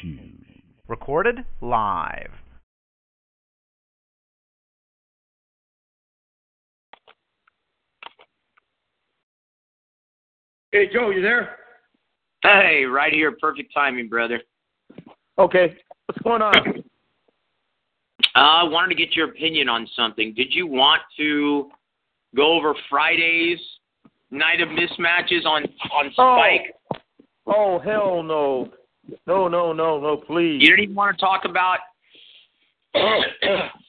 shoes. Recorded live. Hey, Joe, you there? Hey, right here. Perfect timing, brother. Okay. What's going on? Uh, I wanted to get your opinion on something. Did you want to go over Friday's night of mismatches on on Spike? Oh, oh hell no. No, no, no, no, please. You didn't even want to talk about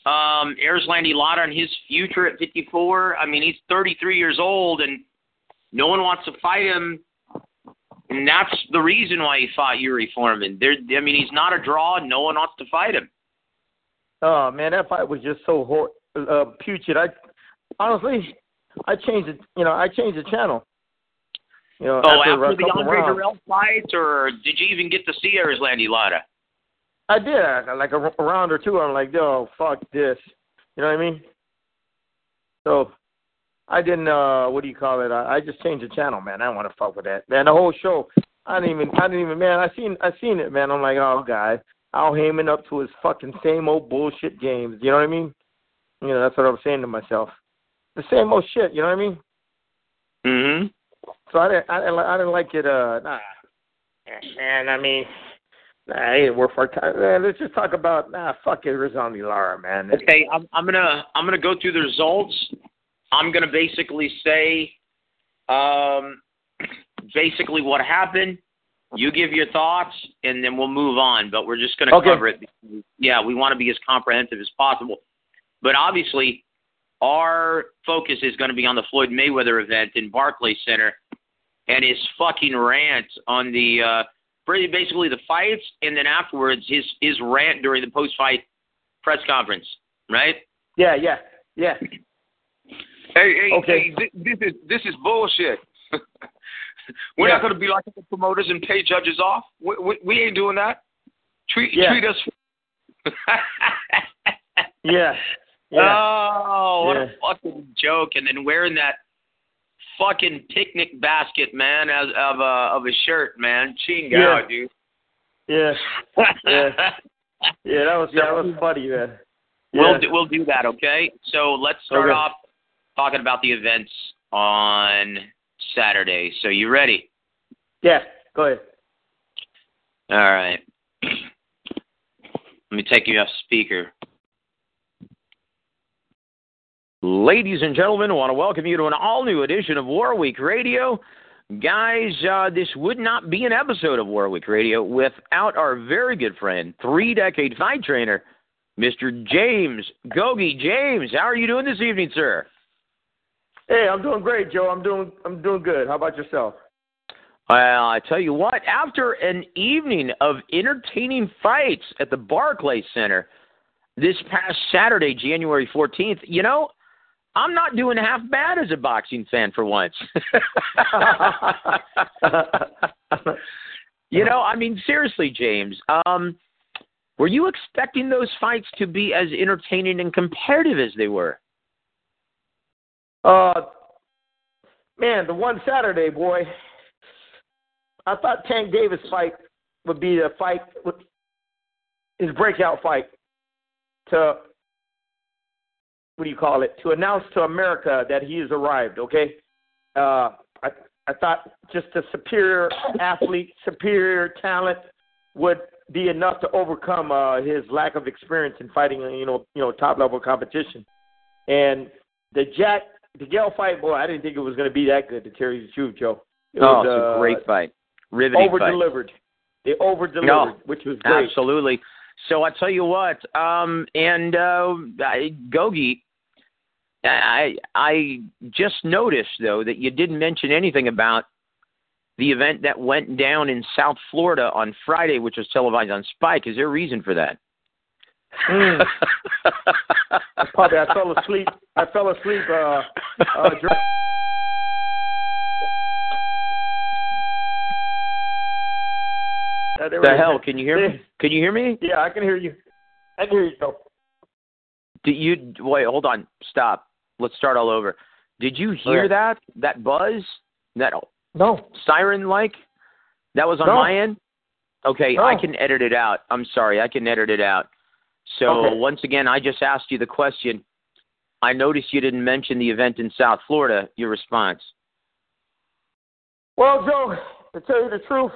um Erislandy Lara and his future at 54. I mean, he's 33 years old and no one wants to fight him. And that's the reason why he fought Yuri Foreman. There, I mean, he's not a draw. No one wants to fight him. Oh man, that fight was just so hor- uh, putrid. I honestly, I changed it. You know, I changed the channel. You know, Oh, after, after the Andre rounds. Dirrell fight, or did you even get to see Erislandy Lara? I did I- like a, a round or two. I'm like, oh fuck this. You know what I mean? So I didn't. uh What do you call it? I, I just changed the channel, man. I don't want to fuck with that, man. The whole show. I didn't even. I didn't even. Man, I seen. I seen it, man. I'm like, oh god. Al Haymon up to his fucking same old bullshit games. You know what I mean? You know, that's what I was saying to myself. The same old shit. You know what I mean? Mm-hmm. So I didn't. I didn't, I didn't like it. Uh, nah. And I mean, nah, it ain't worth our time. Man, let's just talk about nah. Fuck it, Rizzondi Lara, man. Okay, I'm, I'm gonna I'm gonna go through the results. I'm gonna basically say, um, basically what happened. You give your thoughts, and then we'll move on. But we're just gonna Okay. cover it. Yeah, we want to be as comprehensive as possible. But obviously, our focus is going to be on the Floyd Mayweather event in Barclays Center, and his fucking rant on the uh, basically the fights, and then afterwards his his rant during the post fight press conference, right? Yeah, yeah, yeah. Hey, hey, Okay. hey, this is this is bullshit. We're Yeah. not going to be like the promoters and pay judges off. We, we, we ain't doing that. Treat Yeah. treat us. Yeah. Yeah. Oh, what Yeah. a fucking joke! And then wearing that fucking picnic basket, man, as of a of a shirt, man. Ching Yeah. out, dude. yeah. Yeah. Yeah, that was that was funny, man. We'll Yeah. do, we'll do that, okay? So let's start Okay. off talking about the events on Saturday. So you ready? Yeah, go ahead. All right. Let me take you off speaker. Ladies and gentlemen, I want to welcome you to an all new edition of War Week Radio. Guys, uh, this would not be an episode of War Week Radio without our very good friend, three decade fight trainer, Mr. James Gogi. James, how are you doing this evening, sir? Hey, I'm doing great, Joe. I'm doing I'm doing good. How about yourself? Well, I tell you what, after an evening of entertaining fights at the Barclays Center this past Saturday, January 14th, you know, I'm not doing half bad as a boxing fan for once. you know, I mean, seriously, James, um, were you expecting those fights to be as entertaining and competitive as they were? uh man, the one Saturday, boy. I thought Tank Davis fight would be the fight his breakout fight to what do you call it? To announce to America that he has arrived, okay? Uh I I thought just a superior athlete, superior talent would be enough to overcome uh, his lack of experience in fighting, you know, you know, top level competition. And the Jack DeGale fight, boy, I didn't think it was going to be that good. To tell you the truth, Joe. It oh, was, it's a uh, great fight. Riveting over delivered. They over delivered, No, which was great. Absolutely. So I tell you what, um, and uh, Gogi, I I just noticed though that you didn't mention anything about the event that went down in South Florida on Friday, which was televised on Spike. Is there a reason for that? Mm. Probably I fell asleep. I fell asleep. Uh, uh, dur- Uh, the hell? Can you hear me? Can you hear me? Yeah, I can hear you. I can hear you. Did you wait? Hold on. Stop. Let's start all over. Did you hear Okay. that? That buzz? That No, siren like? That was on No. my end. Okay, Oh. I can edit it out. I'm sorry, I can edit it out. So Okay. once again, I just asked you the question. I noticed you didn't mention the event in South Florida. Your response? Well, Joe, to tell you the truth,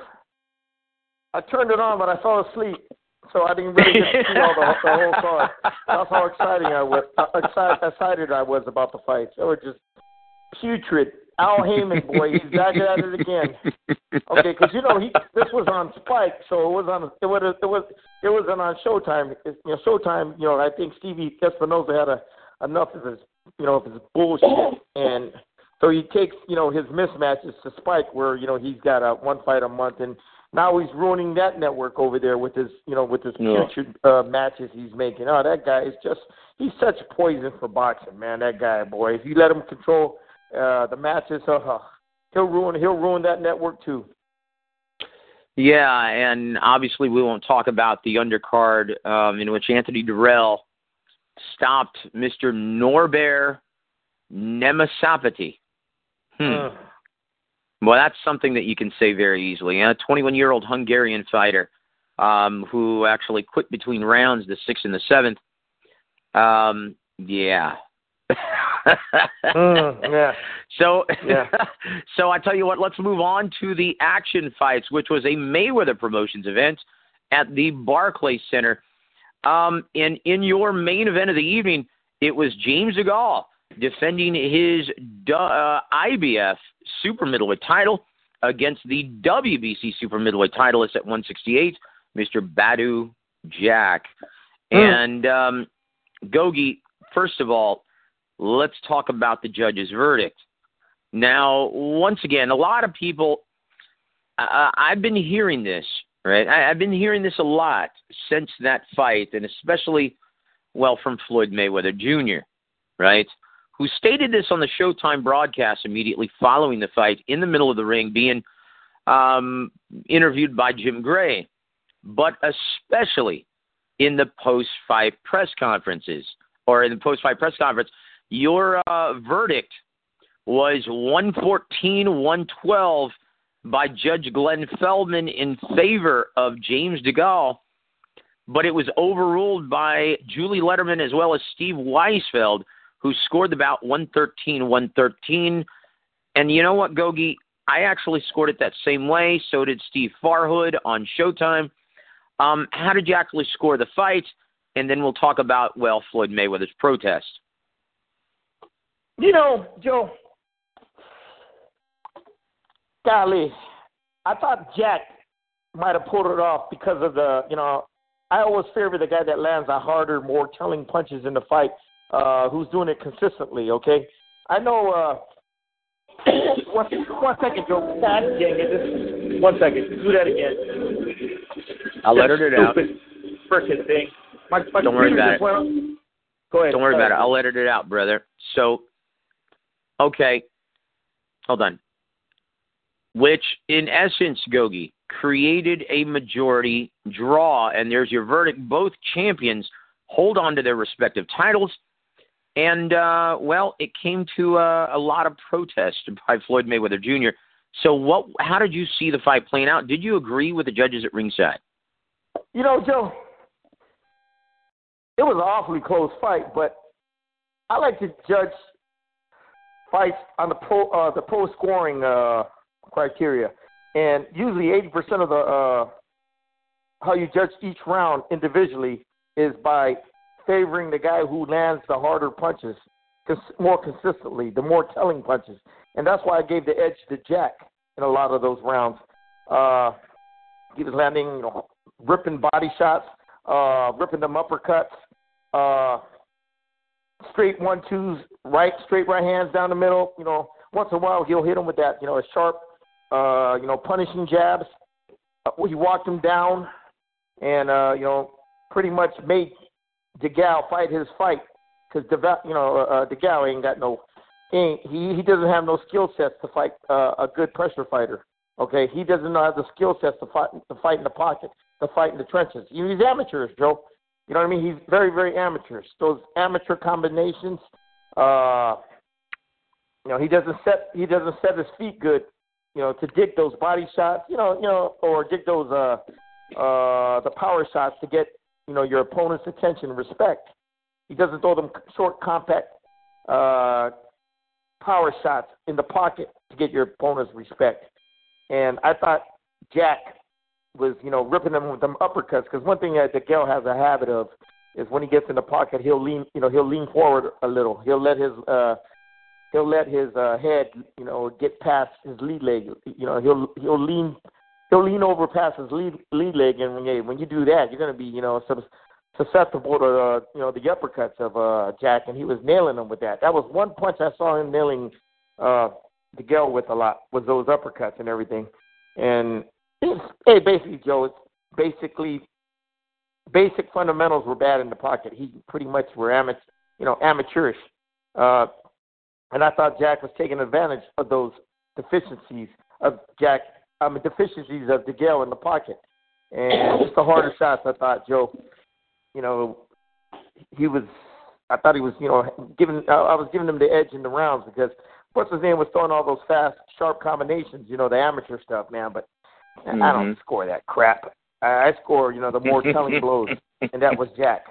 I turned it on, but I fell asleep, so I didn't really get to see all the, the whole card. That's how exciting I was. Uh, excited, excited I was about the fights. They were just putrid. Al Haymon, boy, he's back at it again. Okay, because you know he this was on Spike, so it was on it was it was it wasn't on Showtime. It, you know, Showtime. You know, I think Stevie Espinoza had a, enough of his you know of his bullshit, and so he takes you know his mismatches to Spike, where you know he's got a one fight a month, and now he's ruining that network over there with his you know with his Yeah. putrid uh, matches he's making. Oh, that guy is just he's such poison for boxing, man. That guy, boy, if you let him control uh, the matches, uh, he'll ruin he'll ruin that network too. Yeah, and obviously we won't talk about the undercard um, in which Anthony Dirrell stopped Mr. Norbert Nemesapati. Hmm. Mm. Well, that's something that you can say very easily. A 21-year-old Hungarian fighter um, who actually quit between rounds, the sixth and the seventh. Um, yeah. Mm, yeah. So, Yeah. so I tell you what. Let's move on to the action fights, which was a Mayweather Promotions event at the Barclays Center. Um, and in your main event of the evening, it was James DeGale defending his uh, IBF super middleweight title against the WBC super middleweight titleist at 168, Mr. Badou Jack. Hmm. And um, Gogi, first of all, let's talk about the judge's verdict. Now, once again, a lot of people, uh, I've been hearing this, right? I, I've been hearing this a lot since that fight, and especially, well, from Floyd Mayweather Jr., right? Who stated this on the Showtime broadcast immediately following the fight in the middle of the ring, being um, interviewed by Jim Gray, but especially in the post fight press conferences or in the post fight press conference, your uh, verdict was 114 112 by Judge Glenn Feldman in favor of James DeGale, but it was overruled by Julie Lederman as well as Steve Weisfeld, who scored the bout 113 113. And you know what, Gogi? I actually scored it that same way. So did Steve Farhood on Showtime. Um, how did you actually score the fight? And then we'll talk about, well, Floyd Mayweather's protest. You know, Joe, golly, I thought Jack might have pulled it off because of the, you know, I always favor the guy that lands the harder, more telling punches in the fight, uh, who's doing it consistently, okay? I know, uh, one, one second, Joe. God dang it. This, one second. Do that again. I'll let her it out. Stupid frickin' thing. My, my Don't worry about it. went up. Go ahead. Don't worry about it. I'll edit it out, brother. So, okay, hold on. Which, in essence, Gogi created a majority draw, and there's your verdict. Both champions hold on to their respective titles, and uh, well, it came to uh, a lot of protest by Floyd Mayweather Jr. So, what? How did you see the fight playing out? Did you agree with the judges at ringside? You know, Joe, it was an awfully close fight, but I like to judge fights on the pro uh, the pro scoring uh, criteria, and usually eighty percent of the uh, how you judge each round individually is by favoring the guy who lands the harder punches more consistently, the more telling punches, and that's why I gave the edge to Jack in a lot of those rounds. Uh, he was landing, you know, ripping body shots, uh, ripping them uppercuts, uh, straight one twos, right, straight right hands down the middle. You know, once in a while he'll hit him with that, you know, a sharp, uh, you know, punishing jabs. Uh, he walked him down, and uh, you know, pretty much made DeGale fight his fight because you know, uh, DeGale ain't got no, he ain't, he he doesn't have no skill sets to fight uh, a good pressure fighter. Okay, he doesn't know have the skill sets to fight to fight in the pocket, to fight in the trenches. He's amateurs, Joe. You know what I mean? He's very, very amateurish. Those amateur combinations. Uh, you know, he doesn't set he doesn't set his feet good. You know, to dig those body shots. You know, you know, or dig those uh, uh, the power shots to get you know your opponent's attention and respect. He doesn't throw them short, compact uh, power shots in the pocket to get your opponent's respect. And I thought Jack was, you know, ripping them with them uppercuts because one thing that DeGale has a habit of is when he gets in the pocket, he'll lean, you know, he'll lean forward a little. He'll let his uh, he'll let his uh, head, you know, get past his lead leg. You know, he'll he'll lean he'll lean over past his lead lead leg, and when you when you do that, you're going to be, you know, susceptible to uh, you know the uppercuts of uh, Jack, and he was nailing them with that. That was one punch I saw him nailing uh, DeGale with a lot was those uppercuts and everything. And hey, basically, Joe, it's basically basic fundamentals were bad in the pocket. He pretty much were amateur, you know, amateurish. Uh, and I thought Jack was taking advantage of those deficiencies of Jack, I mean, deficiencies of DeGale in the pocket. And just the harder shots, I thought Joe, you know, he was. I thought he was, you know, giving. I was giving him the edge in the rounds because what's his name was throwing all those fast, sharp combinations, you know, the amateur stuff, man. But mm-hmm. I don't score that crap. I score, you know, the more telling blows, and that was Jack.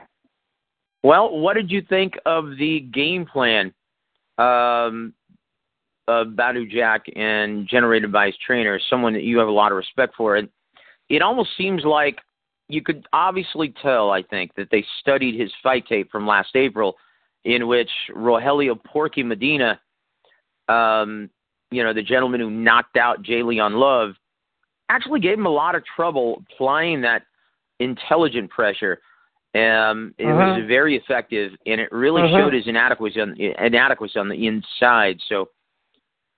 Well, what did you think of the game plan um, of Badou Jack and generated by his trainer, someone that you have a lot of respect for? It, it almost seems like you could obviously tell, I think, that they studied his fight tape from last April, in which Rogelio Porky Medina, um, you know, the gentleman who knocked out J'Leon Love, actually gave him a lot of trouble applying that intelligent pressure. Um, it uh-huh. was very effective, and it really uh-huh. showed his inadequacy on, inadequacy on the inside. So,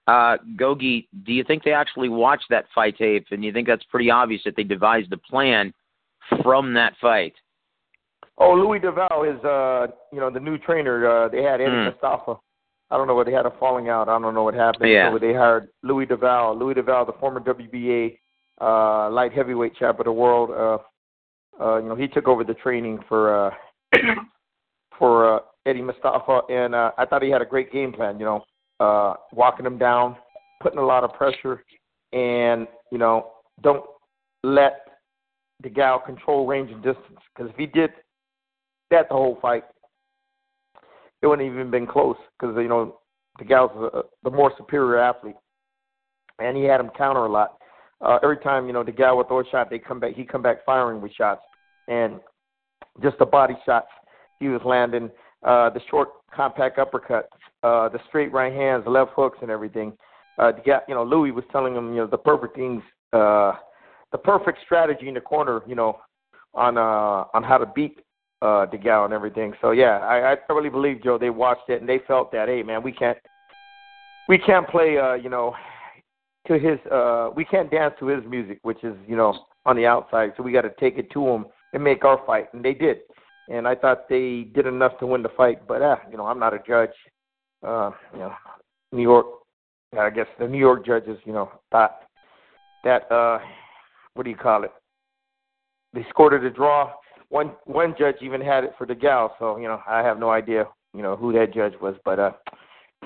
uh, Gogi, do you think they actually watched that fight tape, and you think that's pretty obvious that they devised a plan from that fight? Oh, Louis Del Valle is, uh, you know, the new trainer. Uh, they had Eddie mm. Mustafa. I don't know what they had a falling out. I don't know what happened. Yeah. So they hired Louis Del Valle. Louis Del Valle, the former WBA uh, light heavyweight champ of the world. Uh, uh, you know, he took over the training for uh, for uh, Eddie Mustafa, and uh, I thought he had a great game plan. You know, uh, walking him down, putting a lot of pressure, and you know, don't let DeGale control range and distance. Because if he did that the whole fight, it wouldn't even been close. Because you know, DeGale's a, the more superior athlete, and he had him counter a lot uh, every time you know the guy would throw a shot, they come back. He come back firing with shots, and just the body shots he was landing, uh, the short compact uppercuts, uh, the straight right hands, the left hooks, and everything. Uh, you know, Louis was telling him, you know, the perfect things, uh, the perfect strategy in the corner, you know, on uh, on how to beat uh, DeGale and everything. So yeah, I, I really believe Joe. They watched it and they felt that, hey man, we can't we can't play, uh, you know, to his uh we can't dance to his music, which is, you know, on the outside, so we gotta take it to him and make our fight. And they did. And I thought they did enough to win the fight, but uh, you know, I'm not a judge. Uh, you know, New York I guess the New York judges, you know, thought that uh what do you call it? They scored it a draw. One one judge even had it for DeGale, so, you know, I have no idea, you know, who that judge was, but uh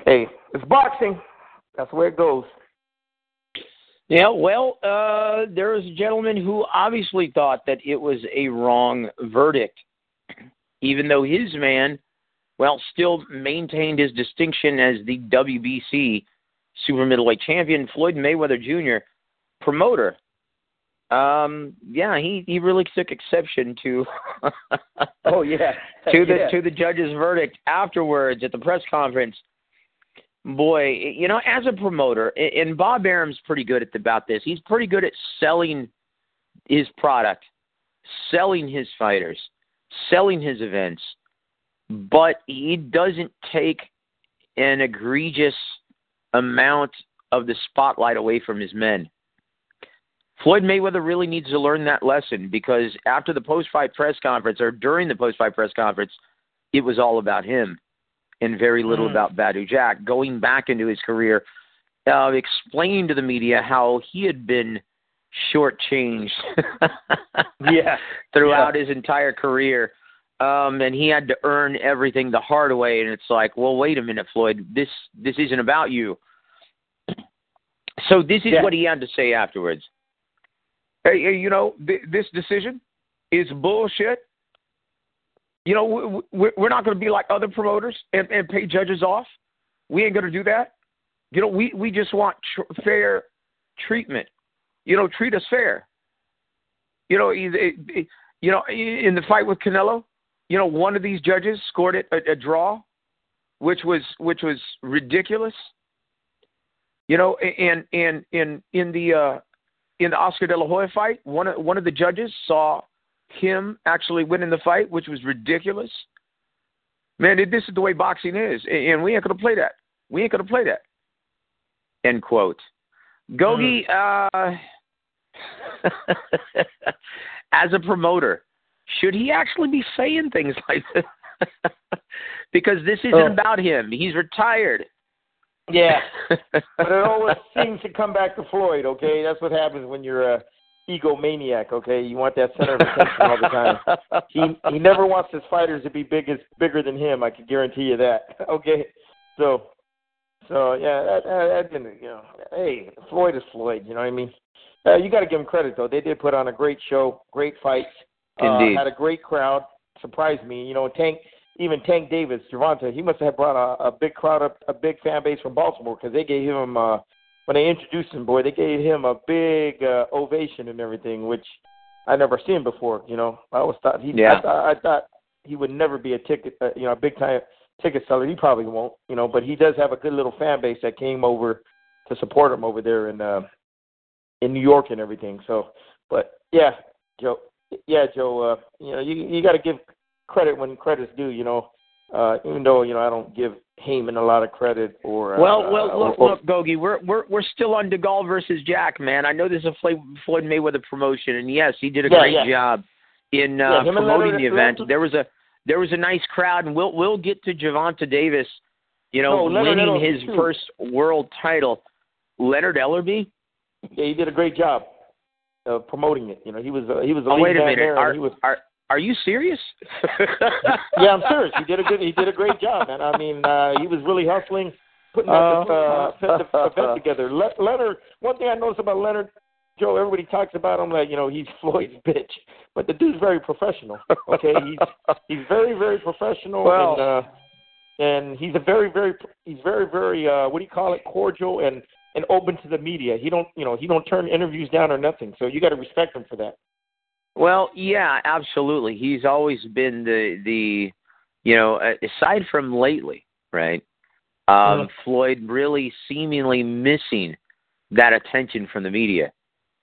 hey, it's boxing. That's where it goes. Yeah, well, uh, there was a gentleman who obviously thought that it was a wrong verdict, even though his man, well, still maintained his distinction as the WBC super middleweight champion, Floyd Mayweather Jr. promoter. Um, yeah, he he really took exception to. oh yeah. to the yeah. to the judge's verdict afterwards at the press conference boy, you know, as a promoter, and Bob Arum's pretty good at about this. He's pretty good at selling his product, selling his fighters, selling his events, but he doesn't take an egregious amount of the spotlight away from his men. Floyd Mayweather really needs to learn that lesson because after the post fight press conference or during the post fight press conference, it was all about him and very little mm. about Badou Jack. Going back into his career, uh, explaining to the media how he had been shortchanged yeah. throughout yeah. his entire career. Um, and he had to earn everything the hard way. And it's like, well, wait a minute, Floyd. This this isn't about you. So this is yeah. what he had to say afterwards. Hey, hey, you know, th- this decision is bullshit. You know, we, we're not going to be like other promoters and, and pay judges off. We ain't going to do that. You know, we, we just want tr- fair treatment. You know, treat us fair. You know, you know, in the fight with Canelo, you know, one of these judges scored it a, a draw, which was which was ridiculous. You know, and and in in the uh, in the Oscar De La Hoya fight, one of one of the judges saw him actually winning the fight, which was ridiculous. Man, this is the way boxing is, and we ain't gonna play that. We ain't gonna play that. End quote. Gogi, mm. uh, as a promoter, should he actually be saying things like this? because this isn't oh. about him. He's retired. Yeah, but it always seems to come back to Floyd. Okay, that's what happens when you're a egomaniac. Okay, you want that center of attention all the time. He he never wants his fighters to be big as bigger than him. I can guarantee you that. Okay, so so yeah, that, that, that didn't you know. Hey, Floyd is Floyd. You know what I mean? Uh, you got to give him credit though. They did put on a great show, great fights. Indeed, uh, had a great crowd. Surprised me. You know, Tank even Tank Davis, Gervonta, he must have brought a, a big crowd up, a big fan base from Baltimore because they gave him uh, when they introduced him, boy, they gave him a big uh, ovation and everything, which I never seen before. You know, I always thought he, yeah. I, thought, I thought he would never be a ticket, uh, you know, a big time ticket seller. He probably won't, you know, but he does have a good little fan base that came over to support him over there in uh, in New York and everything. So, but yeah, Joe, yeah, Joe, uh, you know, you you got to give credit when credit's due. You know, uh, even though you know I don't give Haymon a lot of credit or. Uh, well, well, look, or, look, Gogi, we're we're we're still on DeGaulle versus Jack, man. I know this is a Floyd Mayweather promotion, and yes, he did a yeah, great yeah. job in uh, yeah, promoting the event. There was a there was a nice crowd, and we'll we'll get to Gervonta Davis, you know, no, winning his too. first world title. Leonard Ellerbe. Yeah, he did a great job of promoting it. You know, he was uh, he was a oh, wait a minute. There, are, he was, are are you serious? yeah, I'm serious. He did a good. He did a great job, man. I mean, uh, he was really hustling, putting that uh, event, event together. Le- Leonard. One thing I noticed about Leonard, Joe. Everybody talks about him like you know he's Floyd's bitch, but the dude's very professional. Okay, he's he's very very professional. Well, and, uh, and he's a very very he's very very uh, what do you call it cordial and and open to the media. He don't you know he don't turn interviews down or nothing. So you got to respect him for that. Well, yeah, absolutely. He's always been the the you know aside from lately, right? Um, mm-hmm. Floyd really seemingly missing that attention from the media,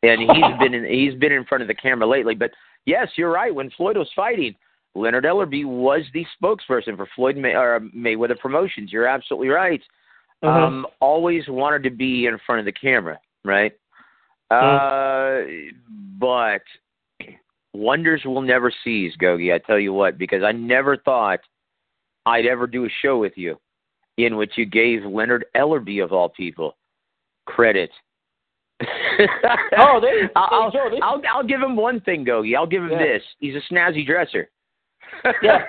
and he's been in, he's been in front of the camera lately. But yes, you're right. When Floyd was fighting, Leonard Ellerbe was the spokesperson for Floyd May, or Mayweather Promotions. You're absolutely right. Mm-hmm. Um, always wanted to be in front of the camera, right? Mm-hmm. Uh, but wonders will never cease, Gogi. I tell you what, because I never thought I'd ever do a show with you in which you gave Leonard Ellerbe, of all people credit. oh, they, I'll, Joe, they, I'll I'll give him one thing, Gogi. I'll give him yeah. this. He's a snazzy dresser. yeah,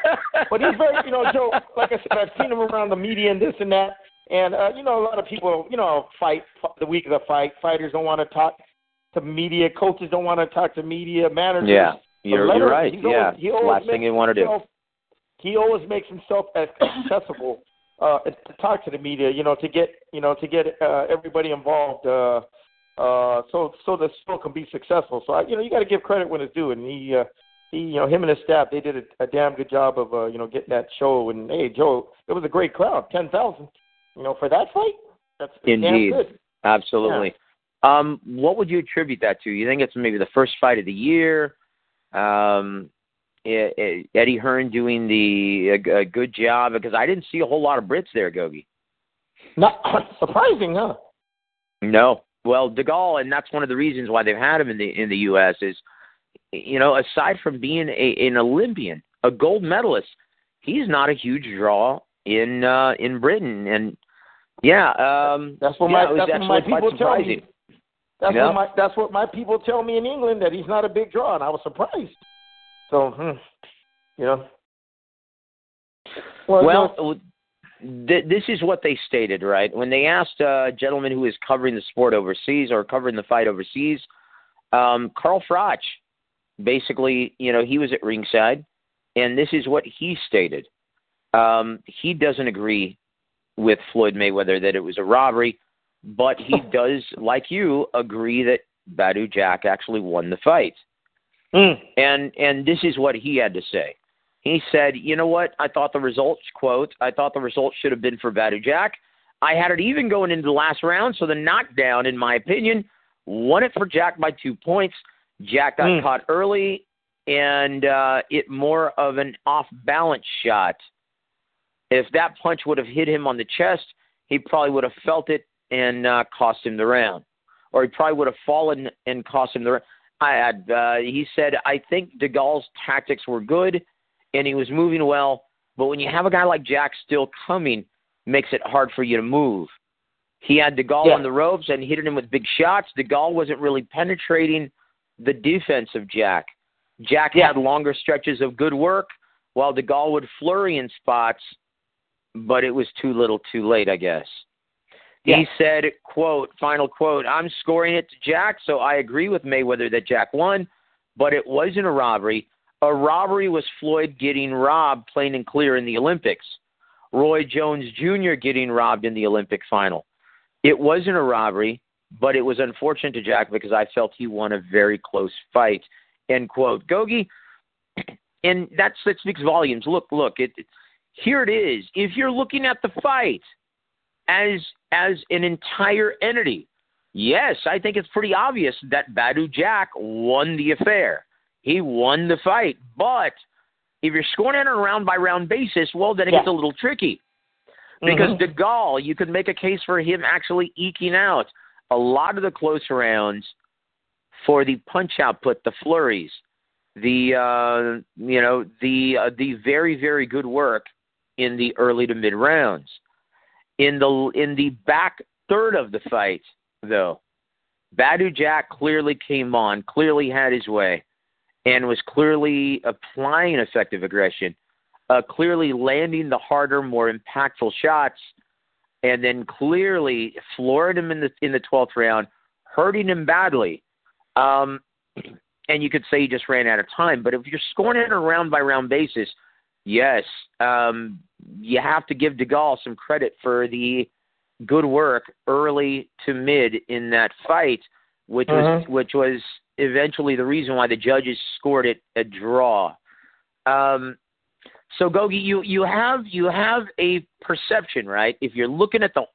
but he's very, you know, Joe. Like I said, I've seen him around the media and this and that, and uh, you know, a lot of people, you know, fight the week of the fight. Fighters don't want to talk to media. Coaches don't want to talk to media. Managers. Yeah. You're, you're right. Yeah. Always, he always Last thing you want to do. He always makes himself accessible uh, to talk to the media. You know, to get you know to get uh, everybody involved. Uh, uh, so so the show can be successful. So I, you know, you got to give credit when it's due. And he, uh, he, you know, him and his staff, they did a, a damn good job of uh, you know getting that show. And hey, Joe, it was a great crowd, ten thousand. You know, for that fight, that's Indeed. Absolutely. Yeah. Um, what would you attribute that to? You think it's maybe the first fight of the year? Um, Eddie Hearn doing the a, a good job because I didn't see a whole lot of Brits there, Gogi. Not surprising, huh? No. Well, DeGale, and that's one of the reasons why they've had him in the in the U.S. is, you know, aside from being a, an Olympian, a gold medalist, he's not a huge draw in uh, in Britain, and yeah, um, that's what yeah, my that's what my people tell me. That's yeah. what my that's what my people tell me in England that he's not a big draw, and I was surprised. So, hmm, you know. Well, well th- this is what they stated, right? When they asked a gentleman who is covering the sport overseas or covering the fight overseas, Um, Carl Froch, basically, you know, he was at ringside, and this is what he stated. Um, he doesn't agree with Floyd Mayweather that it was a robbery, but he does, like you, agree that Badou Jack actually won the fight. Mm. And and this is what he had to say. He said, "You know what? I thought the results quote. I thought the results should have been for Badou Jack. I had it even going into the last round, so the knockdown, in my opinion, won it for Jack by two points. Jack got Mm. caught early, and uh, it more of an off balance shot. If that punch would have hit him on the chest, he probably would have felt it and uh, cost him the round, or he probably would have fallen and cost him the round. I had, uh, he said, I think DeGale's tactics were good, and he was moving well. But when you have a guy like Jack still coming, makes it hard for you to move. He had DeGale Yeah. on the ropes and hitting him with big shots. DeGale wasn't really penetrating the defense of Jack. Jack Yeah. had longer stretches of good work, while DeGale would flurry in spots, but it was too little too late, I guess. Yeah. He said, quote, final quote, I'm scoring it to Jack, so I agree with Mayweather that Jack won, but it wasn't a robbery. A robbery was Floyd getting robbed plain and clear in the Olympics. Roy Jones Jr. getting robbed in the Olympic final. It wasn't a robbery, but it was unfortunate to Jack because I felt he won a very close fight. End quote. Gogi, and that's that speaks volumes. Look, look, it, here it is. If you're looking at the fight as as an entire entity, yes, I think it's pretty obvious that Badou Jack won the affair. He won the fight, but if you're scoring it on a round by round basis, well, then it Yeah. gets a little tricky because Mhm. DeGale, you could make a case for him actually eking out a lot of the close rounds for the punch output, the flurries, the uh, you know the uh, the very very good work in the early to mid rounds. In the in the back third of the fight, though, Badou Jack clearly came on, clearly had his way, and was clearly applying effective aggression uh, clearly landing the harder, more impactful shots, and then clearly floored him in the in the twelfth round, hurting him badly. Um, and you could say he just ran out of time. But if you're scoring it on a round by round basis, yes, um, you have to give DeGale some credit for the good work early to mid in that fight, which was Mhm. which was eventually the reason why the judges scored it a draw. Um, so Gogi, you you have you have a perception, right? If you're looking at the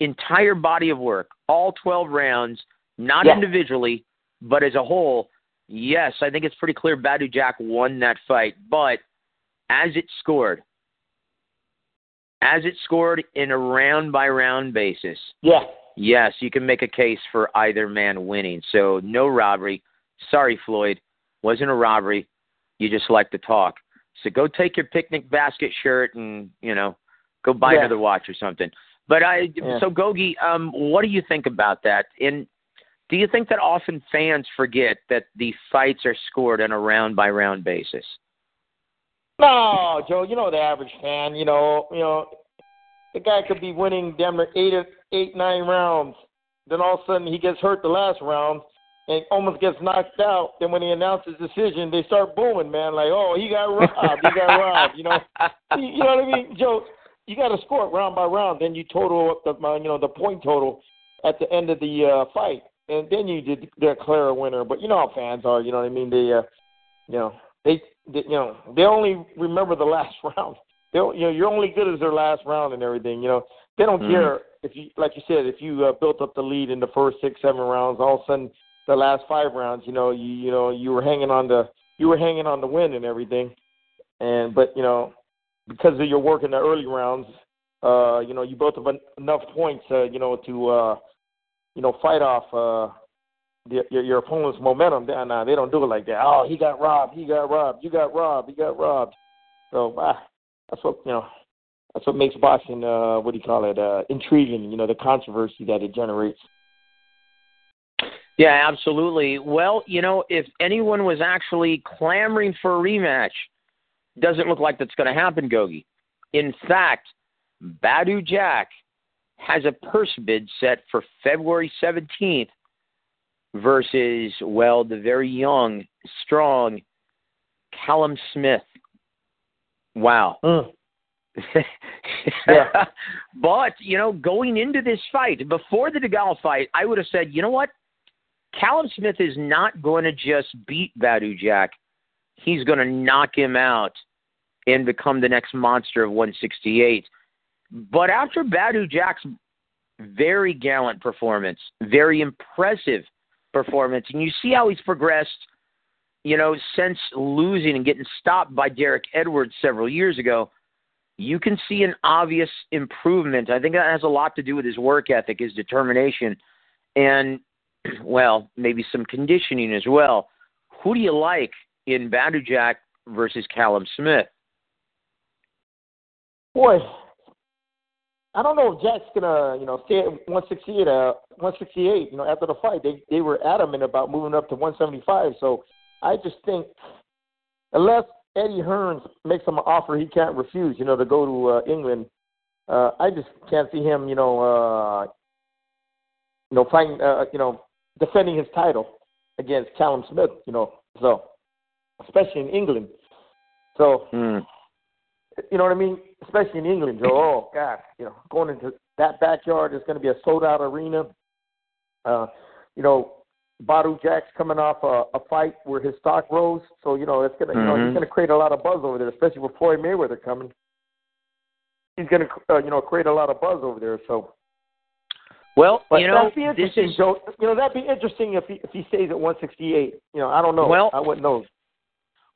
entire body of work, all 12 rounds, not individually, but as a whole, yes, I think it's pretty clear Badou Jack won that fight. But as it scored, as it scored in a round by round basis, Yeah. yes, you can make a case for either man winning. So no robbery. Sorry, Floyd, wasn't a robbery. You just like to talk. So go take your picnic basket shirt and you know go buy Yeah. another watch or something. But I Yeah. so Gogi, um, what do you think about that? And do you think that often fans forget that the fights are scored on a round by round basis? No, Joe, you know the average fan, you know, you know, the guy could be winning damn near eight, eight, nine rounds. Then all of a sudden he gets hurt the last round and almost gets knocked out. Then when he announces decision, they start booing, man, like, oh, he got robbed, he got robbed, you know. You know what I mean, Joe? You got to score it round by round. Then you total up the, uh, you know, the point total at the end of the uh, fight, and then you de- declare a winner. But you know how fans are. You know what I mean? They, uh, you know, they, you know, they only remember the last round. They, you know, you're only good as their last round and everything. You know, they don't Mhm. care if you, like you said, if you uh, built up the lead in the first six, seven rounds. All of a sudden, the last five rounds, you know, you, you know, you were hanging on the, you were hanging on the win and everything. And but you know, because of your work in the early rounds, uh, you know, you built up en- enough points, uh, you know, to, uh, you know, fight off uh, your, your opponent's momentum. They, nah, they don't do it like that. Oh, he got robbed. He got robbed. You got robbed. He got robbed. So ah, that's what you know. That's what makes boxing. Uh, what do you call it? Uh, intriguing. You know, the controversy that it generates. Yeah, absolutely. Well, you know, if anyone was actually clamoring for a rematch, doesn't look like that's going to happen, Gogi. In fact, Badou Jack has a purse bid set for February 17th versus, well, the very young, strong Callum Smith. Wow. Mm. Yeah. but, you know, going into this fight, before the DeGale fight, I would have said, you know what? Callum Smith is not going to just beat Badou Jack. He's going to knock him out and become the next monster of 168. But after Badou Jack's very gallant performance, very impressive performance, and you see how he's progressed, you know, since losing and getting stopped by Derek Edwards several years ago, you can see an obvious improvement. I think that has a lot to do with his work ethic, his determination, and, well, maybe some conditioning as well. Who do you like in Badou Jack versus Callum Smith? Boy, I don't know if Jack's gonna, you know, stay at 168. Uh, 168. You know, after the fight, they they were adamant about moving up to 175. So I just think, unless Eddie Hearns makes him an offer he can't refuse, you know, to go to uh, England, uh, I just can't see him, you know, uh, you know, fighting, uh, you know, defending his title against Callum Smith. You know, so especially in England. So. Hmm. You know what I mean? Especially in England, Joe. Oh God, you know, going into that backyard is going to be a sold out arena. Uh, you know, Badou Jack's coming off a, a fight where his stock rose, so you know it's gonna, you know, he's gonna create a lot of buzz over there, especially with Floyd Mayweather coming. He's gonna, uh, you know, create a lot of buzz over there. So, Well, but you know, that'd be this interesting, is Joe. You know, that'd be interesting if he if he stays at 168. You know, I don't know. Well- I wouldn't know.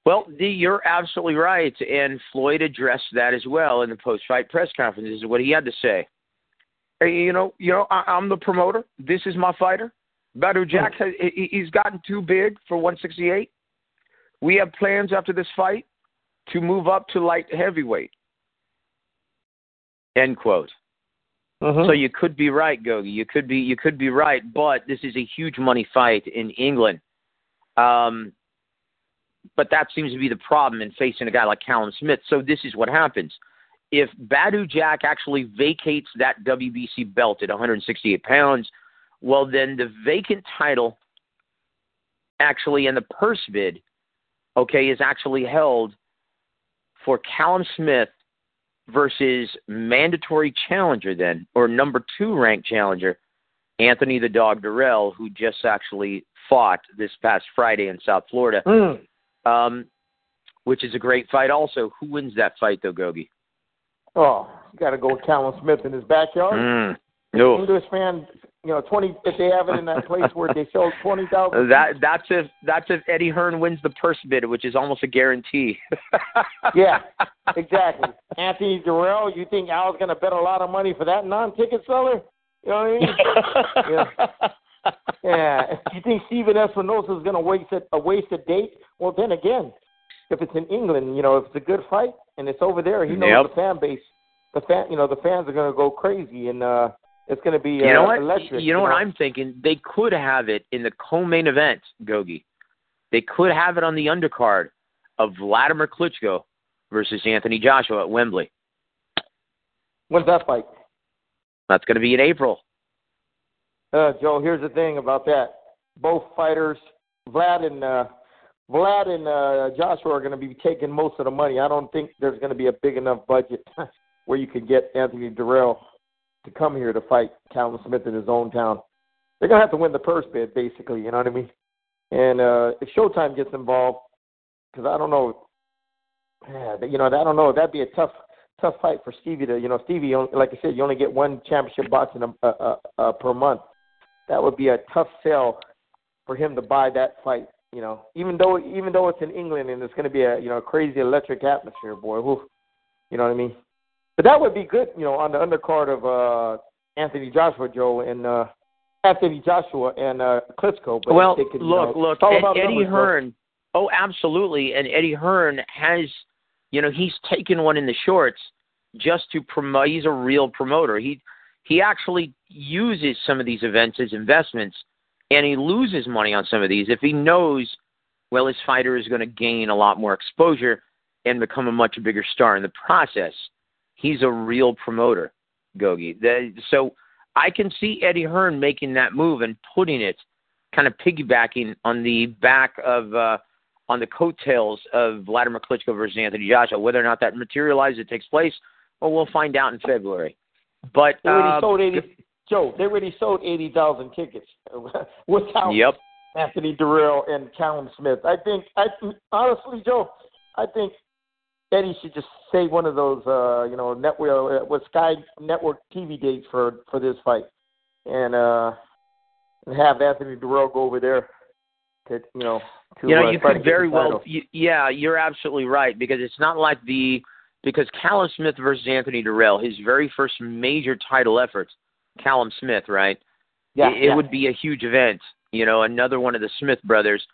Well, D, you're absolutely right, and Floyd addressed that as well in the post-fight press conference. This is what he had to say. Hey, you know, you know, I, I'm the promoter. This is my fighter. Badou Jack, has, he's gotten too big for 168. We have plans after this fight to move up to light heavyweight. End quote. Mhm. So you could be right, Gogi. You could be you could be right, but this is a huge money fight in England. Um, but that seems to be the problem in facing a guy like Callum Smith. So this is what happens. If Badou Jack actually vacates that WBC belt at 168 pounds, well, then the vacant title actually and the purse bid, okay, is actually held for Callum Smith versus mandatory challenger then, or number two ranked challenger, Anthony the Dog Dirrell, who just actually fought this past Friday in South Florida, Mm. Um, which is a great fight also. Who wins that fight though, Gogi? Oh, you got to go with Callum Smith in his backyard. Mm. No. English fan, you know, twenty. If they have it in that place where they sell twenty thousand. That that's if that's if Eddie Hearn wins the purse bid, which is almost a guarantee. Yeah, exactly. Anthony Dirrell, you think Al's going to bet a lot of money for that non-ticket seller? You know what I mean? Yeah. Yeah. Do you think Steven Espinoza is going to waste a, a waste a date? Well, then again, if it's in England, you know, if it's a good fight and it's over there, he knows Yep. the fan base. The fan, you know, the fans are going to go crazy, and uh it's going to be uh, you know what? electric. you know what I'm thinking? They could have it in the co-main event, Gogi. They could have it on the undercard of Vladimir Klitschko versus Anthony Joshua at Wembley. When's that fight? That's going to be in April. Uh, Joe, here's the thing about that. Both fighters, Vlad and uh, Vlad and uh, Joshua, are going to be taking most of the money. I don't think there's going to be a big enough budget where you could get Anthony Dirrell to come here to fight Callum Smith in his own town. They're going to have to win the purse bid, basically. You know what I mean? And uh, if Showtime gets involved, because I don't know, yeah, you know, I don't know. That'd be a tough, tough fight for Stevie to, you know, Stevie. Like I said, you only get one championship boxing uh, uh, uh, per month. That would be a tough sell for him to buy that fight. You know, even though even though it's in England and it's going to be a you know crazy electric atmosphere, boy. Whew, you know what I mean? But that would be good, you know, on the undercard of uh Anthony Joshua, Joe, and uh Anthony Joshua and uh Klitschko. But well, they could, look, know, look, Ed- about Eddie numbers, bro. Hearn. Oh, absolutely, and Eddie Hearn has, you know, he's taken one in the shorts just to promote. He's a real promoter. He he actually uses some of these events as investments, and he loses money on some of these if he knows, well, his fighter is going to gain a lot more exposure and become a much bigger star in the process. He's a real promoter, Gogi. So I can see Eddie Hearn making that move and putting it kind of piggybacking on the back of uh, on the coattails of Vladimir Klitschko versus Anthony Joshua. Whether or not that materializes, it takes place, well, we'll find out in February. But They already uh, sold eighty. Joe, they already sold eighty thousand tickets without Yep. Anthony Dirrell and Callum Smith. I think, I honestly, Joe, I think Eddie should just say one of those, uh, you know, network uh, with Sky Network TV dates for for this fight, and uh, and have Anthony Dirrell go over there to, you know, to you know, uh, you could very well. You, yeah, you're absolutely right because it's not like the because Callum Smith versus Anthony Dirrell, his very first major title effort, Callum Smith, right? Yeah, it, it yeah. would be a huge event. You know, another one of the Smith brothers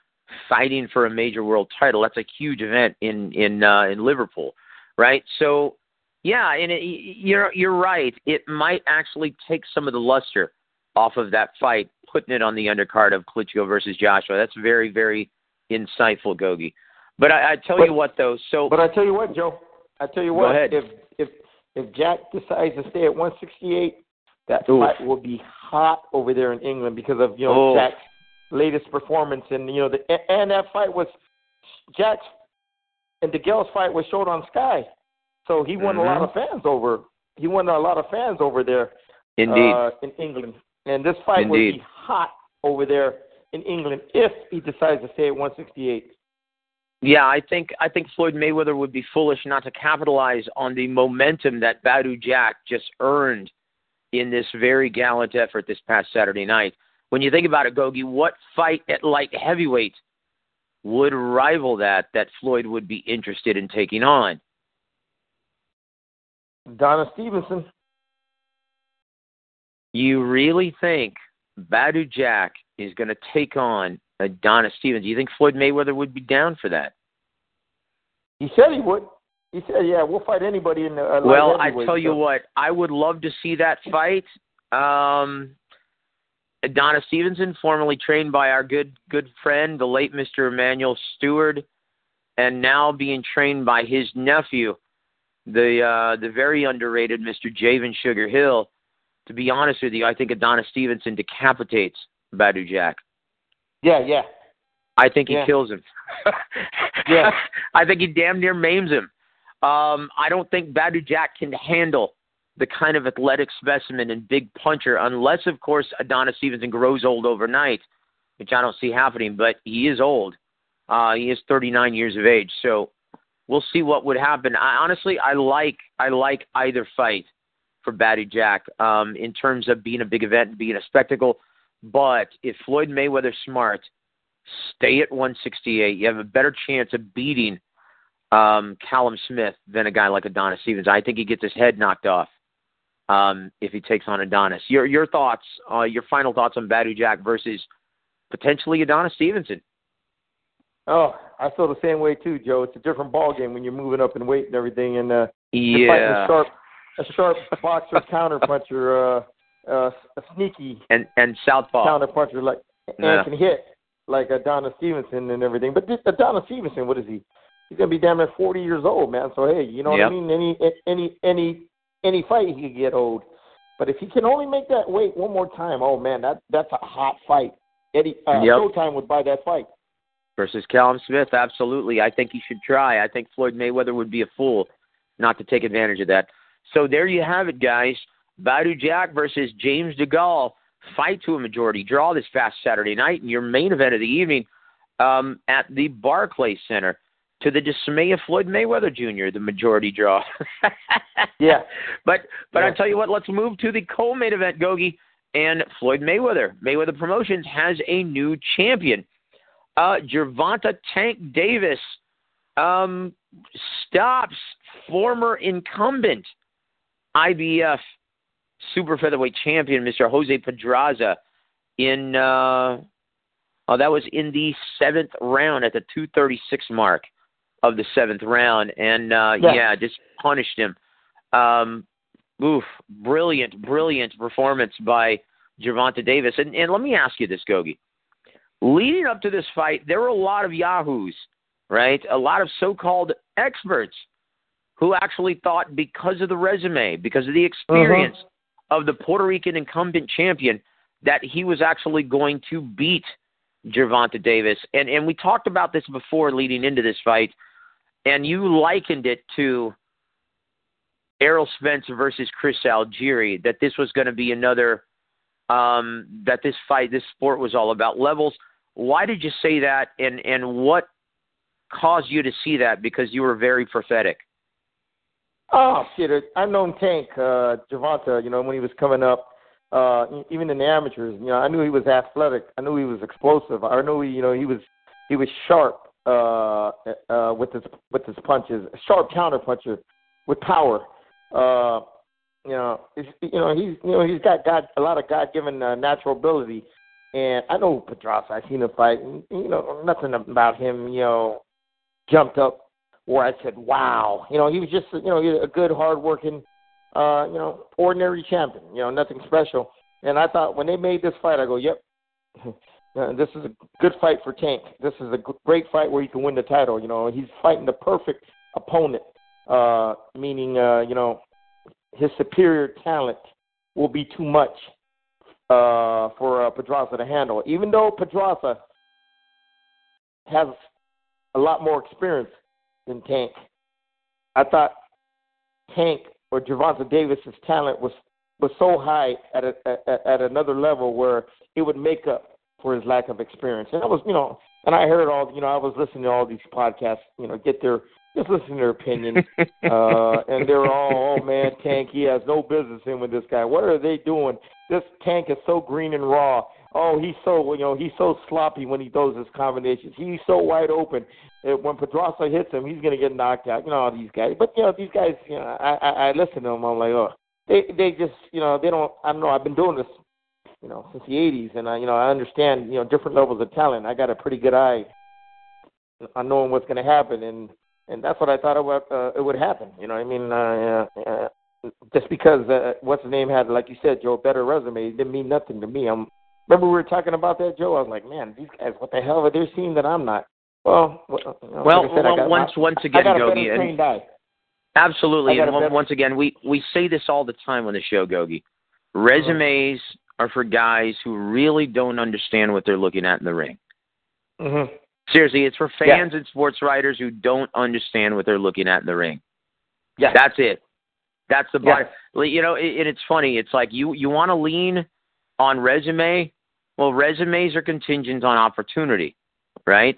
fighting for a major world title. That's a huge event in in uh, in Liverpool, right? So, yeah, and it, you're you're right. It might actually take some of the luster off of that fight, putting it on the undercard of Klitschko versus Joshua. That's very very insightful, Gogi. But I, I tell But- you what, though. So But I tell you what, Joe. I tell you what. If if if Jack decides to stay at 168, that Oof. fight will be hot over there in England because of you know Oof. Jack's latest performance and you know the and that fight was Jack's and DeGale's fight was showed on Sky, so he won a lot Mhm. of fans over. He won a lot of fans over there indeed, uh, in England, and this fight will be hot over there in England if he decides to stay at 168. Yeah, I think I think Floyd Mayweather would be foolish not to capitalize on the momentum that Badou Jack just earned in this very gallant effort this past Saturday night. When you think about it, Gogi, what fight at light heavyweight would rival that that Floyd would be interested in taking on? Adonis Stevenson. You really think Badou Jack is going to take on Adonis Stevens? Do you think Floyd Mayweather would be down for that? He said he would. He said, "Yeah, we'll fight anybody in the." Uh, Well, I tell you what, I would love to see that fight. Um, Adonis Stevenson, formerly trained by our good good friend, the late Mr. Emanuel Steward, and now being trained by his nephew, the uh, the very underrated Mr. Javan Sugar Hill. To be honest with you, I think Adonis Stevenson decapitates Badou Jack. Yeah, yeah. I think he Yeah. kills him. Yeah. I think he damn near maims him. Um, I don't think Badou Jack can handle the kind of athletic specimen and big puncher, unless, of course, Adonis Stevenson grows old overnight, which I don't see happening. But he is old. Uh, he is 39 years of age, so we'll see what would happen. I, honestly, I like I like either fight for Badou Jack um, in terms of being a big event and being a spectacle. But if Floyd Mayweather's smart, stay at 168. You have a better chance of beating um, Callum Smith than a guy like Adonis Stevens. I think he gets his head knocked off um, if he takes on Adonis. Your your thoughts, uh, your final thoughts on Badou Jack versus potentially Adonis Stevenson? Oh, I feel the same way too, Joe. It's a different ball game when you're moving up in weight and everything, and uh, you're fighting a sharp, a sharp boxer, counter puncher, uh, uh, a sneaky and and Southpaw. counter puncher like Yeah. and can hit like Adonis Stevenson and everything. But this Adonis Stevenson, what is he? He's gonna be damn near 40 years old, man. So hey, you know what I mean? Any any any any fight he could get old. But if he can only make that weight one more time, oh man, that that's a hot fight. Eddie uh, Yep. Showtime would buy that fight. versus Callum Smith. Absolutely. I think he should try. I think Floyd Mayweather would be a fool not to take advantage of that. So there you have it, guys. Badou Jack versus James DeGale. Fight to a majority draw this past Saturday night, and your main event of the evening um, at the Barclays Center. To the dismay of Floyd Mayweather Jr., the majority draw. Yeah. But but I tell you what, let's move to the co-main event, Gogi, and Floyd Mayweather. Mayweather Promotions has a new champion. Uh, Gervonta Tank Davis um, stops former incumbent IBF super featherweight champion, Mr. Jose Pedraza, in uh, oh, that was in the seventh round at the 236 mark of the seventh round, and uh, Yeah. yeah, just punished him. Um, oof, brilliant, brilliant performance by Gervonta Davis. And, and let me ask you this, Gogi. Leading up to this fight, there were a lot of yahoos, right? A lot of so-called experts who actually thought because of the resume, because of the experience of the Puerto Rican incumbent champion, that he was actually going to beat Gervonta Davis, and and we talked about this before leading into this fight, and you likened it to Errol Spence versus Chris Algieri. That this was going to be another um, that this fight, this sport was all about levels. Why did you say that, and and what caused you to see that? Because you were very prophetic. Oh shit! I've known Tank uh, Gervonta, you know, when he was coming up, uh, even in the amateurs. You know, I knew he was athletic. I knew he was explosive. I knew he, you know, he was he was sharp uh, uh, with his with his punches, sharp counter puncher with power. Uh, you know, it's, you know he's you know he's got God a lot of God given uh, natural ability, and I know Pedraza. I've seen him fight, and you know nothing about him. You know, jumped up where I said, "Wow!" You know, he was just you know a good, hardworking, uh, you know, ordinary champion. You know, nothing special. And I thought when they made this fight, I go, "Yep." Uh, this is a good fight for Tank. This is a great fight where he can win the title. You know, he's fighting the perfect opponent. Uh, meaning, uh, you know, his superior talent will be too much uh, for uh, Pedraza to handle. Even though Pedraza has a lot more experience than Tank, I thought Tank or Gervonta Davis's talent was was so high at a, at, at another level where it would make up for his lack of experience. And I was, you know, and I heard all, you know, I was listening to all these podcasts, you know, get their just listen to their opinions. uh, and they're all, oh man, Tank, he has no business in with this guy. What are they doing? This Tank is so green and raw. Oh, he's so you know he's so sloppy when he throws his combinations. He's so wide open. When Pedraza hits him, he's gonna get knocked out. You know all these guys. But you know these guys. You know I I, I listen to them. I'm like, oh, they they just you know they don't. I don't know. I've been doing this you know since the 80s, and I you know I understand you know different levels of talent. I got a pretty good eye on knowing what's to happen, and and that's what I thought it would, uh, it would happen. You know, I mean, uh, uh, just because uh, what's the name had, like you said, Joe, a better resume, it didn't mean nothing to me. I'm remember we were talking about that, Joe. I was like, man, these guys, what the hell are they seeing that I'm not? Well, well, you know, well, like said, well once my, once again, Gogi, and absolutely, and better... once again, we we say this all the time on the show, Gogi. Resumes mm-hmm. are for guys who really don't understand what they're looking at in the ring. Mm-hmm. Seriously, it's for fans yeah. and sports writers who don't understand what they're looking at in the ring. Yeah, that's it. That's the bar. Yeah. You know, and it's funny. It's like you you want to lean on resume. Well, resumes are contingent on opportunity, right?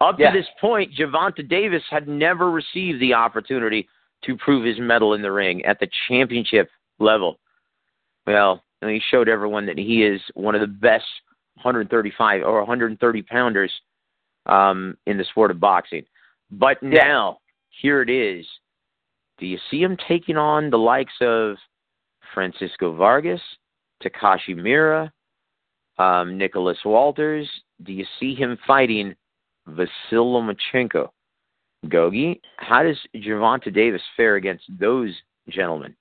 Up yeah. to this point, Gervonta Davis had never received the opportunity to prove his medal in the ring at the championship level. Well, he showed everyone that he is one of the best 135 or 130 pounders um, in the sport of boxing. But yeah. now, here it is. Do you see him taking on the likes of Francisco Vargas, Takashi Miura, um, Nicholas Walters? Do you see him fighting Vasil Lomachenko? Gogi, how does Gervonta Davis fare against those gentlemen?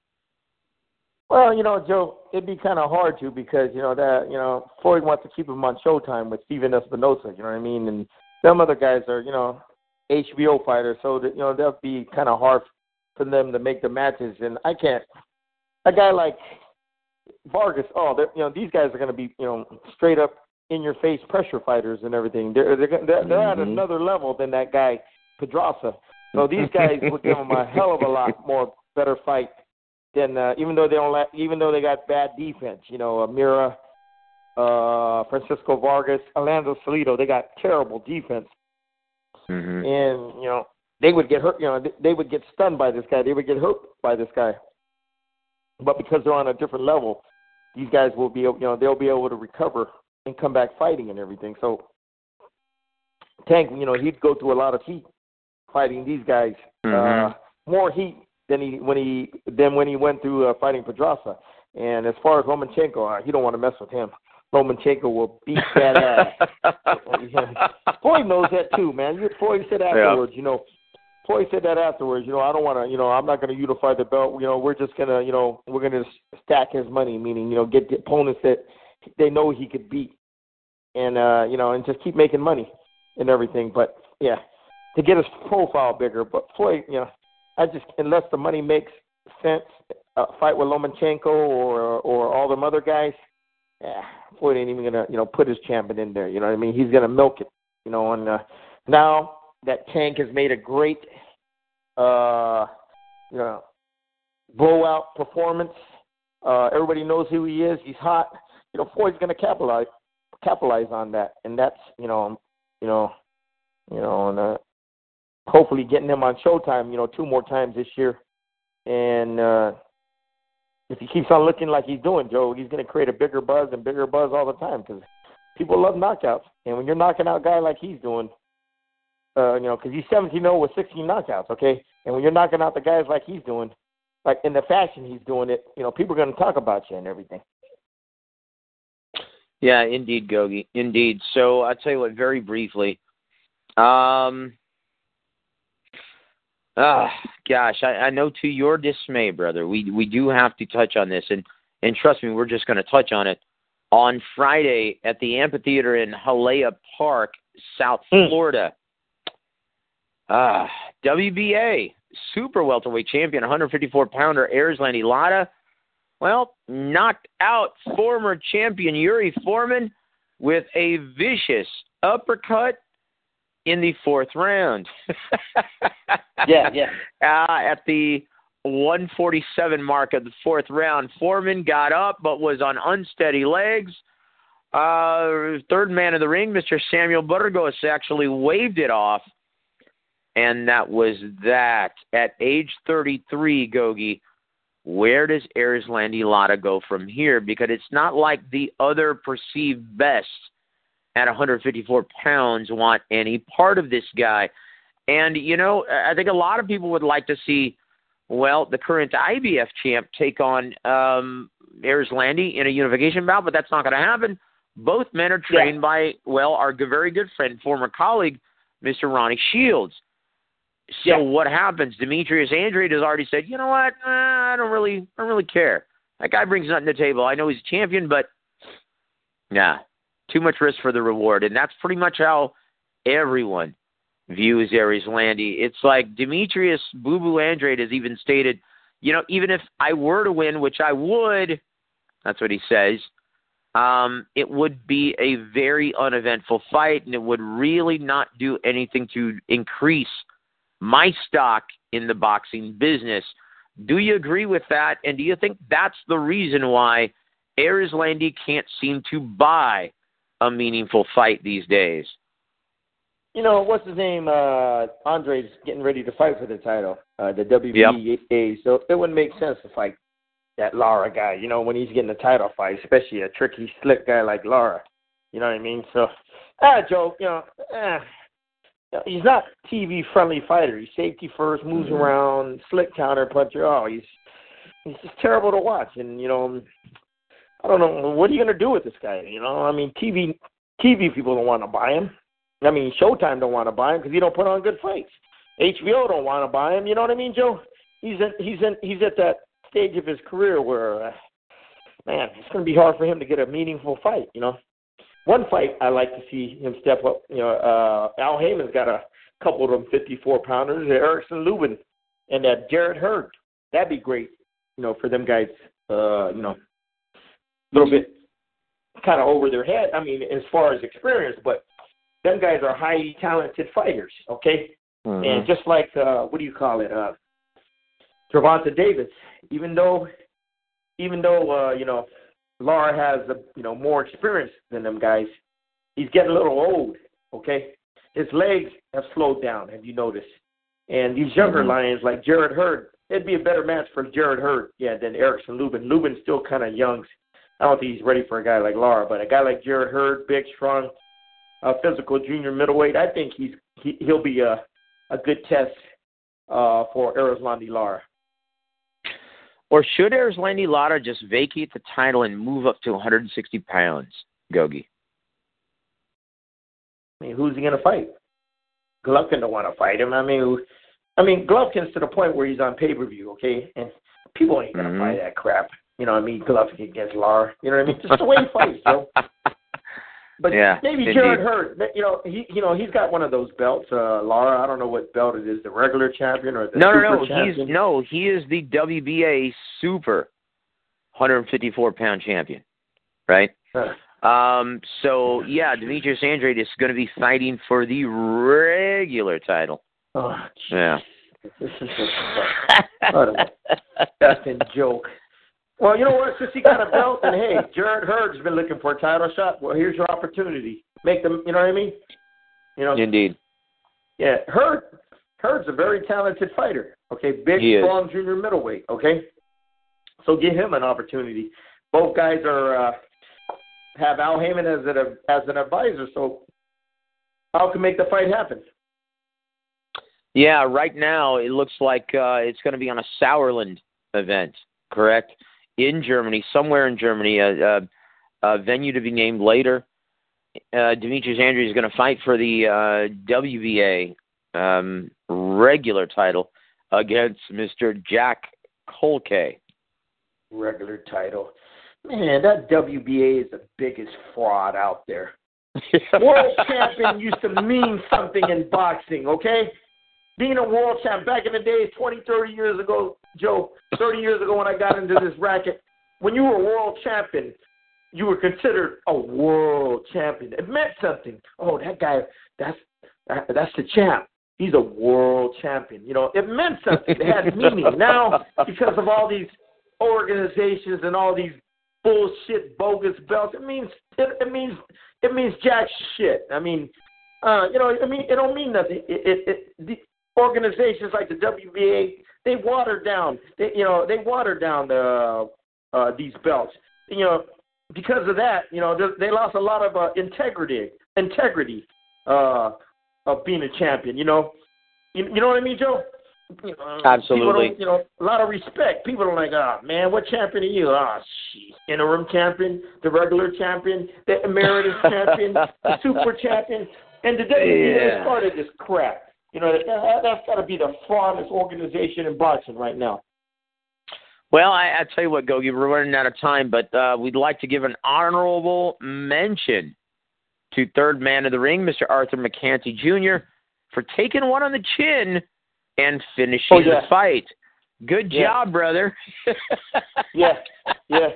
Well, you know, Joe, it'd be kind of hard to because you know that you know Floyd wants to keep him on Showtime with Stephen Espinoza. You know what I mean? And some other guys are, you know, HBO fighters, so that you know that'd be kind of hard for them to make the matches. And I can't. A guy like Vargas, oh, they're, you know, these guys are going to be, you know, straight up in your face pressure fighters and everything. They're they're they're, they're mm-hmm. at another level than that guy Pedraza. So these guys would give him a hell of a lot more better fight than uh, even though they don't let, even though they got bad defense. You know, Miura uh, Francisco Vargas, Orlando Salido. They got terrible defense, mm-hmm. and you know they would get hurt. You know they would get stunned by this guy. They would get hurt by this guy. But because they're on a different level, these guys will be, you know, they'll be able to recover and come back fighting and everything. So Tank, you know, he'd go through a lot of heat fighting these guys. Mm-hmm. Uh, more heat than he when he than when he went through uh, fighting Pedraza. And as far as Lomachenko, uh, you don't want to mess with him. Lomachenko will beat that ass. Floyd knows that too, man. Floyd said afterwards, yeah. you know, Floyd said that afterwards. You know, I don't want to. You know, I'm not going to unify the belt. You know, we're just gonna. You know, we're gonna stack his money. Meaning, you know, get the opponents that they know he could beat, and uh, you know, and just keep making money and everything. But yeah, to get his profile bigger. But Floyd, you know, I just unless the money makes sense, uh, fight with Lomachenko or or all them other guys. Yeah, Floyd ain't even gonna, you know, put his champion in there. You know what I mean? He's gonna milk it. You know, and uh, now that Tank has made a great, uh, you know, blowout performance. Uh, everybody knows who he is. He's hot. You know, Floyd's gonna capitalize capitalize on that, and that's you know, you know, you know, and uh, hopefully getting him on Showtime. You know, two more times this year, and. uh if he keeps on looking like he's doing, Joe, he's going to create a bigger buzz and bigger buzz all the time because people love knockouts. And when you're knocking out a guy like he's doing, uh, you know, because he's 17 0 with 16 knockouts, okay? And when you're knocking out the guys like he's doing, like in the fashion he's doing it, you know, people are going to talk about you and everything. Yeah, indeed, Gogi. Indeed. So I'll tell you what, very briefly. Um, Ah, gosh, I, I know to your dismay, brother. We we do have to touch on this, and and trust me, we're just going to touch on it on Friday at the amphitheater in Hialeah Park, South Mm. Florida. Ah, WBA super welterweight champion, 154 pounder Erislandy Lara. Well, knocked out former champion Yuri Foreman with a vicious uppercut in the fourth round. Yeah, yeah. Uh, at the 147 mark of the fourth round, Foreman got up but was on unsteady legs. Uh, third man of the ring, Mr. Samuel Burgos, actually waved it off. And that was that. At age 33, Gogi, where does Erislandy Lara go from here? Because it's not like the other perceived best at 154 pounds want any part of this guy. And, you know, I think a lot of people would like to see, well, the current IBF champ take on um, Erislandy in a unification bout, but that's not going to happen. Both men are trained Yeah. by, well, our very good friend, former colleague, Mr. Ronnie Shields. So Yeah. what happens? Demetrius Andrade has already said, you know what? Uh, I don't really, I don't really care. That guy brings nothing to the table. I know he's a champion, but nah, too much risk for the reward, and that's pretty much how everyone views Erislandy. It's like Demetrius Boo Boo Andrade has even stated, you know, even if I were to win, which I would, that's what he says, um, it would be a very uneventful fight, and it would really not do anything to increase my stock in the boxing business. Do you agree with that? And do you think that's the reason why Erislandy can't seem to buy a meaningful fight these days? You know, what's his name? Uh, Andre's getting ready to fight for the title, uh, the WBA. So it wouldn't make sense to fight that Lara guy, you know, when he's getting a title fight, especially a tricky, slick guy like Lara. You know what I mean? So, ah, Joe, you know, you know, he's not TV friendly fighter. He's safety first, moves around, slick counter puncher. Oh, he's he's just terrible to watch. And you know, I don't know what are you gonna do with this guy. You know, I mean, TV TV people don't want to buy him. I mean, Showtime don't want to buy him because he don't put on good fights. HBO don't want to buy him. You know what I mean, Joe? He's in, he's in, he's at that stage of his career where, uh, man, it's going to be hard for him to get a meaningful fight. You know, one fight I like to see him step up. You know, uh, Al Haymon's got a couple of them 54 pounders, Erickson Lubin, and that Jarrett Hurd. That'd be great. You know, for them guys. Uh, you know, a little bit kind of over their head. I mean, as far as experience, but them guys are highly talented fighters. Okay, Mm-hmm. and just like uh, what do you call it, uh, Gervonta Davis, even though, even though uh, you know, Lara has a, you know more experience than them guys, he's getting a little old. Okay, his legs have slowed down. Have you noticed? And these younger Mhm. lions like Jarrett Hurd, it'd be a better match for Jarrett Hurd, yeah, than Erickson Lubin. Lubin's still kind of young. I don't think he's ready for a guy like Lara, but a guy like Jarrett Hurd, big, strong, uh, physical junior middleweight, I think he's he, he'll be a a good test uh, for Erislandy Lara. Or should Erislandy Lara just vacate the title and move up to 160 pounds, Gogi? I mean, who's he going to fight? Golovkin don't want to fight him. I mean, I mean, Golovkin's to the point where he's on pay per view, okay, and people ain't going to Mhm. fight that crap. You know what I mean? Golovkin against Lara. You know what I mean? Just the way he fights, Joe. But Yeah, maybe indeed. Jarrett Hurd. You know, he you know he's got one of those belts. Uh, Lara, I don't know what belt it is, the regular champion or the no, no, no. champion. He's no, he is the WBA super 154 pound champion, right? Uh, Um, so yeah, Demetrius Andrade is going to be fighting for the regular title. Oh, Yeah. this is just a joke. Well, you know what? Since he got a belt, and hey, Jarrett Hurd's been looking for a title shot. Well, here's your opportunity. Make them. You know what I mean? You know. Indeed. Yeah, Hurd. Hurd's a very talented fighter. Okay, big, He is. strong junior middleweight. Okay, so give him an opportunity. Both guys are uh, have Al Haymon as an as an advisor, so Al can make the fight happen. Yeah, right now it looks like uh, it's going to be on a Sauerland event, correct? In Germany, somewhere in Germany, a, a, a venue to be named later. Uh, Demetrius Andrews is going to fight for the uh, WBA um, regular title against Mr. Jack Culcay. Regular title. Man, that WBA is the biggest fraud out there. World champion used to mean something in boxing, okay? Being a world champ back in the days, 20, 30 years ago, Joe, 30 years ago when I got into this racket, when you were a world champion, you were considered a world champion. It meant something. Oh, that guy, that's that's the champ. He's a world champion. You know, it meant something. It had meaning. Now, because of all these organizations and all these bullshit bogus belts, it means it, it means it means jack shit. I mean, uh, you know, I mean, it don't mean nothing. It, it, it, the organizations like the WBA, they watered down. They, you know, they watered down the uh, these belts. You know, because of that, you know, they, they lost a lot of uh, integrity, integrity uh, of being a champion. You know, you, you know what I mean, Joe? You know, Absolutely. You know, a lot of respect. People are like, oh man, what champion are you? Oh, jeez, interim champion, the regular champion, the emeritus champion, the super champion, and the WBA Yeah. started this crap. You know, that, that, that's got to be the fraudest organization in boxing right now. Well, I, I tell you what, Gogi, we're running out of time, but uh, we'd like to give an honorable mention to third man of the ring, Mr. Arthur Mercante Jr., for taking one on the chin and finishing Oh, yeah. the fight. Good Yeah. job, brother. Yeah, yeah,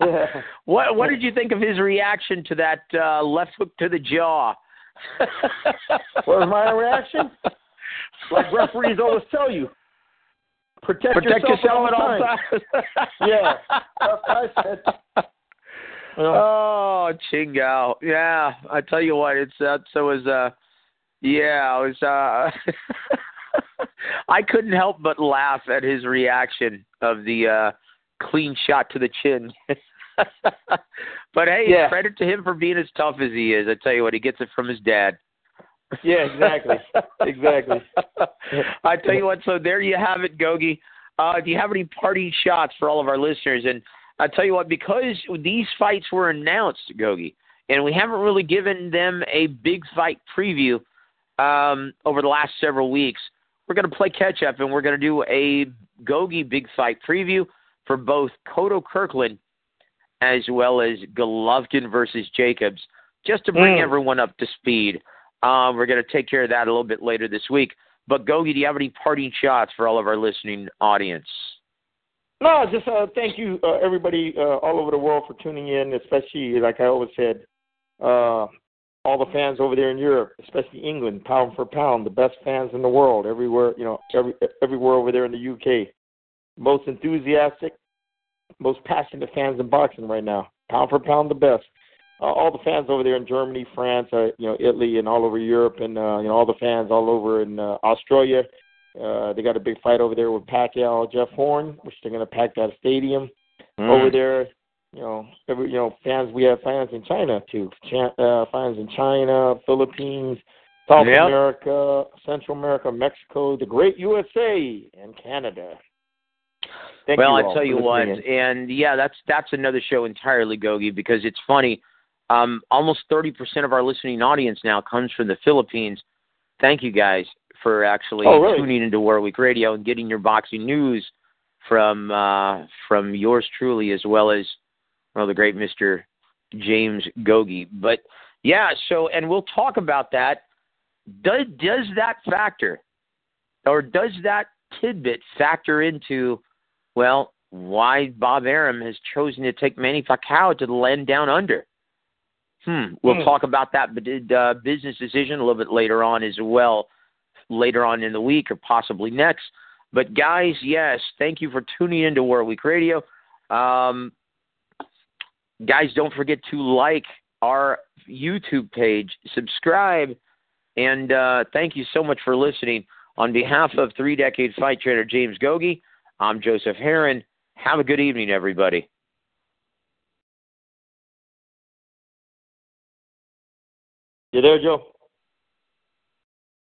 yeah. What What did you think of his reaction to that uh, left hook to the jaw? What was my reaction? Like referees always tell you, protect, Protect yourself at all times. Yeah, that's what I said. You Oh, Chingao. Yeah, I tell you what, it's that. So it was uh, yeah, it was uh, I couldn't help but laugh at his reaction of the uh clean shot to the chin. but hey, Yeah. credit to him for being as tough as he is. I tell you what, he gets it from his dad. Yeah, exactly. Exactly. I tell you what, so there you have it, Gogi. Uh, do you have any party shots for all of our listeners? And I tell you what, because these fights were announced, Gogi, and we haven't really given them a big fight preview um, over the last several weeks, we're going to play catch up and we're going to do a Gogi big fight preview for both Kodo Kirkland as well as Golovkin versus Jacobs, just to bring Mm. everyone up to speed. Um, we're going to take care of that a little bit later this week. But Gogi, do you have any parting shots for all of our listening audience? No, just uh, thank you, uh, everybody uh, all over the world for tuning in, especially, like I always said, uh, all the fans over there in Europe, especially England, pound for pound, the best fans in the world, everywhere, you know, every, everywhere over there in the UK. Most enthusiastic, most passionate fans in boxing right now. Pound for pound, the best. Uh, all the fans over there in Germany, France, uh, you know, Italy, and all over Europe, and uh, you know, all the fans all over in uh, Australia. Uh, they got a big fight over there with Pacquiao, Jeff Horn, which they're going to pack that stadium Mm. over there. You know, every you know fans. We have fans in China too. Ch- uh, fans in China, Philippines, South Yep. America, Central America, Mexico, the great USA, and Canada. Thank well, I tell you what, and yeah, that's that's another show entirely, Gogi, because it's funny. Um, almost thirty percent of our listening audience now comes from the Philippines. Thank you guys for actually Oh, really? tuning into War Week Radio and getting your boxing news from uh, from yours truly, as well as well the great Mister James Gogi. But yeah, so and we'll talk about that. Does does that factor, or does that tidbit factor into well, why Bob Arum has chosen to take Manny Pacquiao to the land down under. Hmm. We'll Hmm. talk about that uh, business decision a little bit later on as well, later on in the week or possibly next. But guys, yes, thank you for tuning into War Week Radio. Um, guys, don't forget to like our YouTube page, subscribe, and uh, thank you so much for listening. On behalf of three decade fight trainer James Gogi, I'm Joseph Herron. Have a good evening, everybody. You there, Joe?